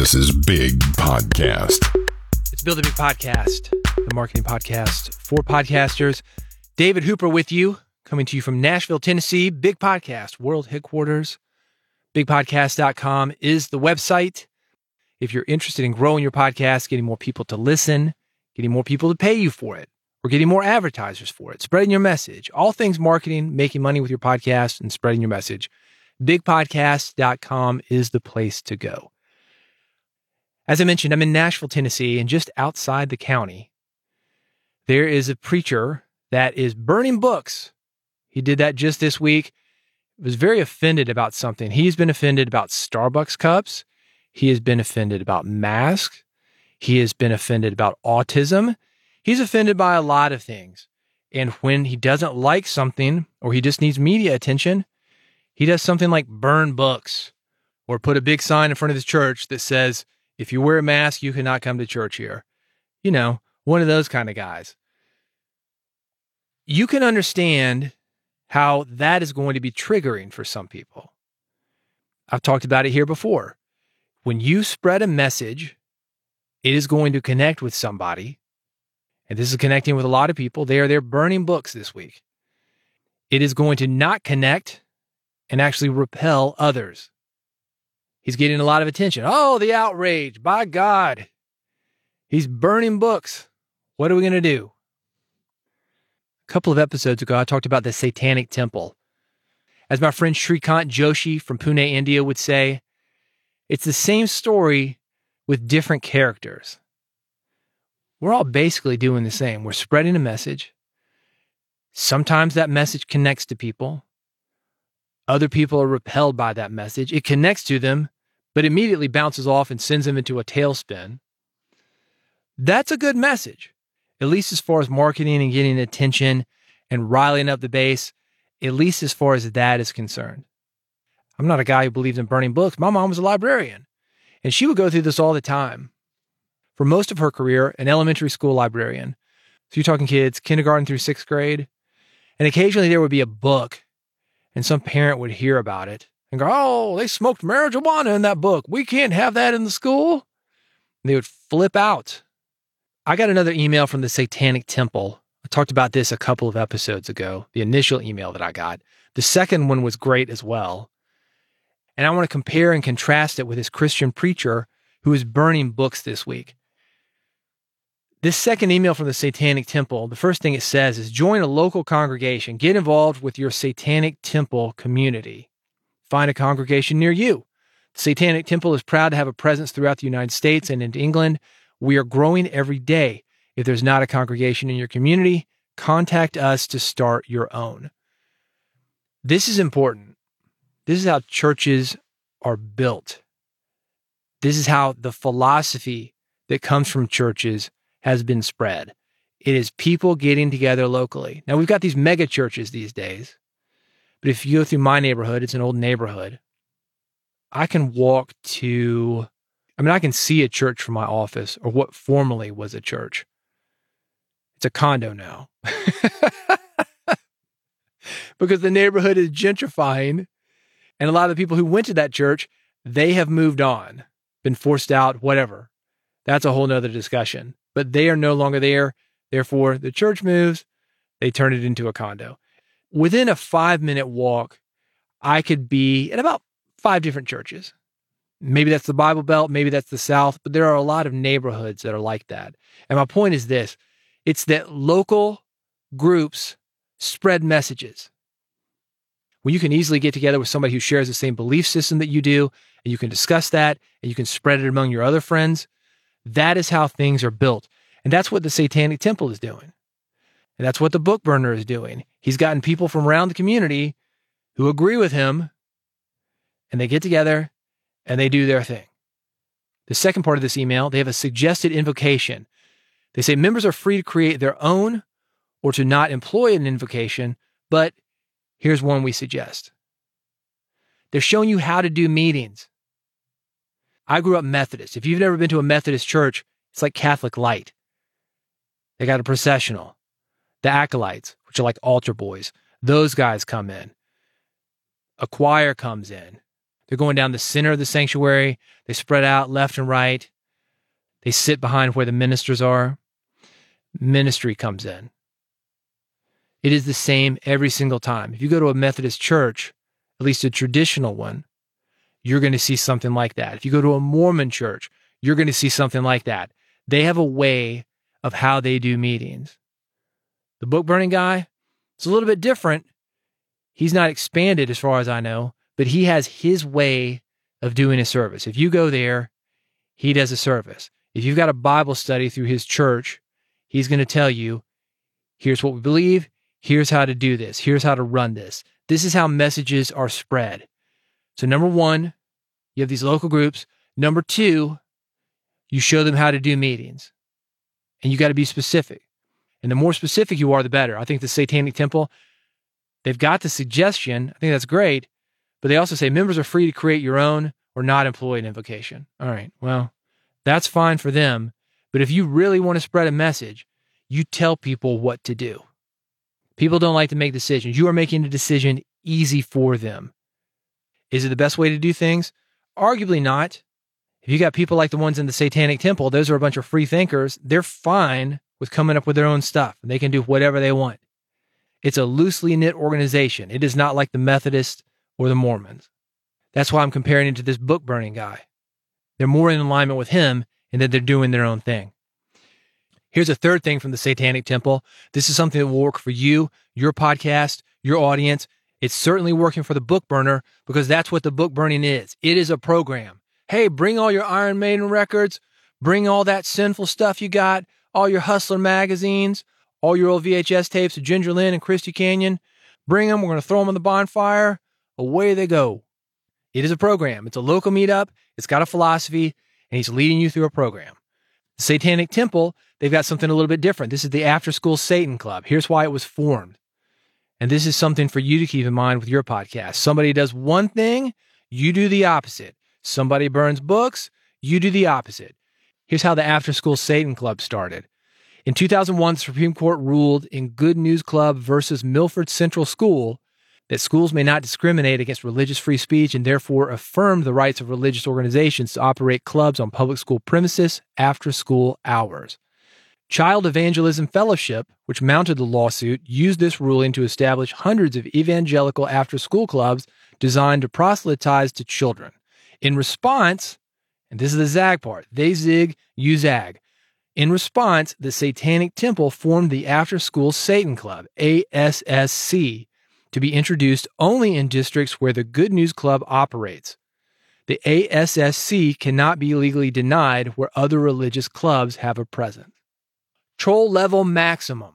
This is Big Podcast. It's Build a Big Podcast, the marketing podcast for podcasters. David Hooper with you, coming to you from Nashville, Tennessee. Big Podcast, world headquarters. BigPodcast.com is the website. If you're interested in growing your podcast, getting more people to listen, getting more people to pay you for it, or getting more advertisers for it, spreading your message, all things marketing, making money with your podcast, and spreading your message, bigpodcast.com is the place to go. As I mentioned, I'm in Nashville, Tennessee, and just outside the county, there is a preacher that is burning books. He did that just this week. Was very offended about something. He's been offended about Starbucks cups. He has been offended about masks. He has been offended about autism. He's offended by a lot of things. And when he doesn't like something or he just needs media attention, he does something like burn books or put a big sign in front of his church that says, if you wear a mask, you cannot come to church here. You know, one of those kind of guys. You can understand how that is going to be triggering for some people. I've talked about it here before. When you spread a message, it is going to connect with somebody. And this is connecting with a lot of people. They are there burning books this week. It is going to not connect and actually repel others. He's getting a lot of attention. Oh, the outrage. By God. He's burning books. What are we going to do? A couple of episodes ago, I talked about the Satanic Temple. As my friend Shrikant Joshi from Pune, India would say, it's the same story with different characters. We're all basically doing the same. We're spreading a message. Sometimes that message connects to people. Other people are repelled by that message. It connects to them, but immediately bounces off and sends them into a tailspin. That's a good message, at least as far as marketing and getting attention and riling up the base, at least as far as that is concerned. I'm not a guy who believes in burning books. My mom was a librarian, and she would go through this all the time. For most of her career, an elementary school librarian. So you're talking kids, kindergarten through sixth grade. And occasionally there would be a book and some parent would hear about it and go, Oh, they smoked marijuana in that book. We can't have that in the school. And they would flip out. I got another email from the Satanic Temple. I talked about this a couple of episodes ago, the initial email that I got. The second one was great as well. And I want to compare and contrast it with this Christian preacher who is burning books this week. This second email from the Satanic Temple, the first thing it says is join a local congregation, get involved with your Satanic Temple community. Find a congregation near you. The Satanic Temple is proud to have a presence throughout the United States and in England. We are growing every day. If there's not a congregation in your community, contact us to start your own. This is important. This is how churches are built. This is how the philosophy that comes from churches has been spread. It is people getting together locally. Now, we've got these mega churches these days, but if you go through my neighborhood, it's an old neighborhood. I can walk to, I mean, I can see a church from my office or what formerly was a church. It's a condo now because the neighborhood is gentrifying. And a lot of the people who went to that church, they have moved on, been forced out, whatever. That's a whole nother discussion but they are no longer there. Therefore, the church moves, they turn it into a condo. Within a five minute walk, I could be at about five different churches. Maybe that's the Bible Belt, maybe that's the South, but there are a lot of neighborhoods that are like that. And my point is this it's that local groups spread messages. When you can easily get together with somebody who shares the same belief system that you do, and you can discuss that, and you can spread it among your other friends, that is how things are built. And that's what the Satanic Temple is doing. And that's what the book burner is doing. He's gotten people from around the community who agree with him and they get together and they do their thing. The second part of this email, they have a suggested invocation. They say members are free to create their own or to not employ an invocation, but here's one we suggest. They're showing you how to do meetings. I grew up Methodist. If you've never been to a Methodist church, it's like Catholic light. They got a processional. The acolytes, which are like altar boys, those guys come in. A choir comes in. They're going down the center of the sanctuary. They spread out left and right. They sit behind where the ministers are. Ministry comes in. It is the same every single time. If you go to a Methodist church, at least a traditional one, you're going to see something like that. If you go to a Mormon church, you're going to see something like that. They have a way of how they do meetings. The book burning guy, it's a little bit different. He's not expanded as far as I know, but he has his way of doing a service. If you go there, he does a service. If you've got a Bible study through his church, he's going to tell you here's what we believe, here's how to do this, here's how to run this. This is how messages are spread. So, number one, you have these local groups. Number two, you show them how to do meetings. And you got to be specific. And the more specific you are, the better. I think the Satanic Temple, they've got the suggestion. I think that's great. But they also say members are free to create your own or not employ an invocation. All right. Well, that's fine for them. But if you really want to spread a message, you tell people what to do. People don't like to make decisions. You are making a decision easy for them. Is it the best way to do things? Arguably not. If you got people like the ones in the Satanic Temple, those are a bunch of free thinkers. They're fine with coming up with their own stuff and they can do whatever they want. It's a loosely knit organization. It is not like the Methodists or the Mormons. That's why I'm comparing it to this book burning guy. They're more in alignment with him in that they're doing their own thing. Here's a third thing from the Satanic Temple. This is something that will work for you, your podcast, your audience. It's certainly working for the book burner because that's what the book burning is. It is a program. Hey, bring all your Iron Maiden records, bring all that sinful stuff you got, all your Hustler magazines, all your old VHS tapes of Ginger Lynn and Christy Canyon. Bring them. We're going to throw them on the bonfire away they go. It is a program. It's a local meetup. It's got a philosophy, and he's leading you through a program. The Satanic Temple, they've got something a little bit different. This is the After School Satan Club. Here's why it was formed. And this is something for you to keep in mind with your podcast. Somebody does one thing, you do the opposite. Somebody burns books, you do the opposite. Here's how the After School Satan Club started. In 2001, the Supreme Court ruled in Good News Club versus Milford Central School that schools may not discriminate against religious free speech and therefore affirmed the rights of religious organizations to operate clubs on public school premises after school hours. Child Evangelism Fellowship, which mounted the lawsuit, used this ruling to establish hundreds of evangelical after school clubs designed to proselytize to children. In response, and this is the zag part, they zig, you zag. In response, the Satanic Temple formed the After School Satan Club, ASSC, to be introduced only in districts where the Good News Club operates. The ASSC cannot be legally denied where other religious clubs have a presence. Troll level maximum.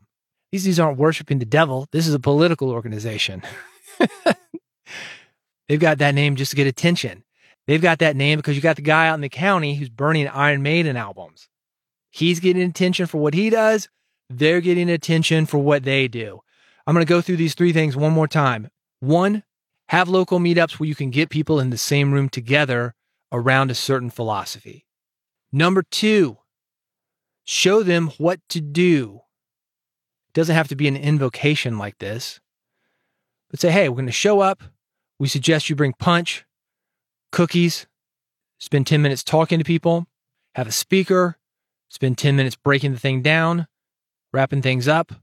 These, these aren't worshiping the devil. This is a political organization. They've got that name just to get attention. They've got that name because you got the guy out in the county who's burning Iron Maiden albums. He's getting attention for what he does. They're getting attention for what they do. I'm going to go through these three things one more time. One, have local meetups where you can get people in the same room together around a certain philosophy. Number two, show them what to do. It doesn't have to be an invocation like this, but say, hey, we're going to show up. We suggest you bring punch, cookies, spend 10 minutes talking to people, have a speaker, spend 10 minutes breaking the thing down, wrapping things up,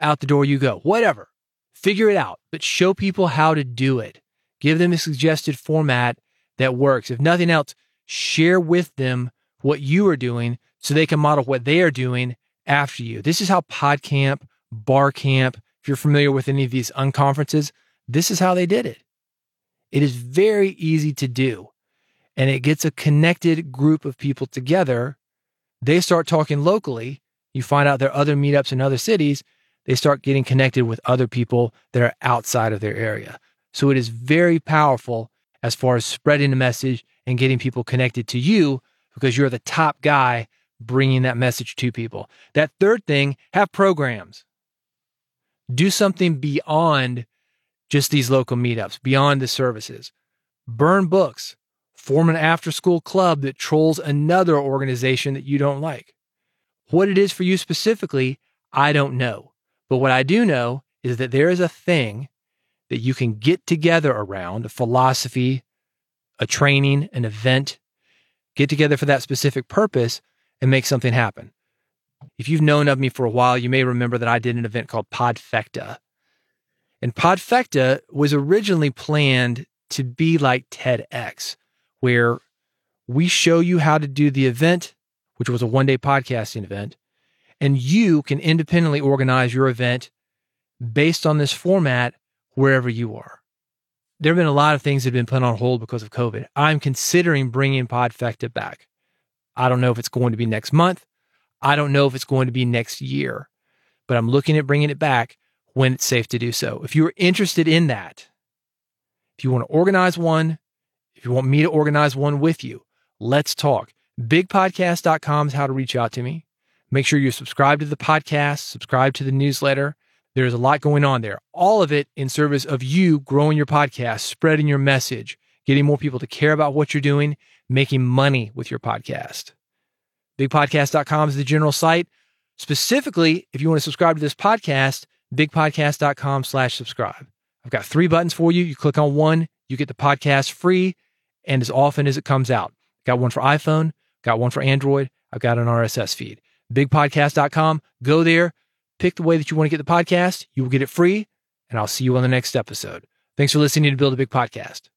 out the door you go, whatever. Figure it out, but show people how to do it. Give them a suggested format that works. If nothing else, share with them what you are doing so they can model what they are doing after you. This is how PodCamp, BarCamp, if you're familiar with any of these unconferences, this is how they did it. It is very easy to do. And it gets a connected group of people together. They start talking locally. You find out there are other meetups in other cities they start getting connected with other people that are outside of their area. So it is very powerful as far as spreading the message and getting people connected to you because you're the top guy bringing that message to people. That third thing, have programs. Do something beyond just these local meetups, beyond the services. Burn books. Form an after school club that trolls another organization that you don't like. What it is for you specifically, I don't know. But what I do know is that there is a thing that you can get together around a philosophy, a training, an event, get together for that specific purpose and make something happen. If you've known of me for a while, you may remember that I did an event called Podfecta. And Podfecta was originally planned to be like TEDx, where we show you how to do the event, which was a one day podcasting event, and you can independently organize your event based on this format wherever you are. There have been a lot of things that have been put on hold because of COVID. I'm considering bringing Podfecta back. I don't know if it's going to be next month. I don't know if it's going to be next year, but I'm looking at bringing it back when it's safe to do so. If you're interested in that, if you want to organize one, if you want me to organize one with you, let's talk. Bigpodcast.com is how to reach out to me. Make sure you're subscribed to the podcast, subscribe to the newsletter. There's a lot going on there. All of it in service of you growing your podcast, spreading your message, getting more people to care about what you're doing, making money with your podcast. Bigpodcast.com is the general site. Specifically, if you want to subscribe to this podcast, bigpodcast.com slash subscribe. I've got three buttons for you. You click on one, you get the podcast free and as often as it comes out. Got one for iPhone, got one for Android. I've got an RSS feed. Bigpodcast.com. Go there, pick the way that you want to get the podcast. You will get it free, and I'll see you on the next episode. Thanks for listening to Build a Big Podcast.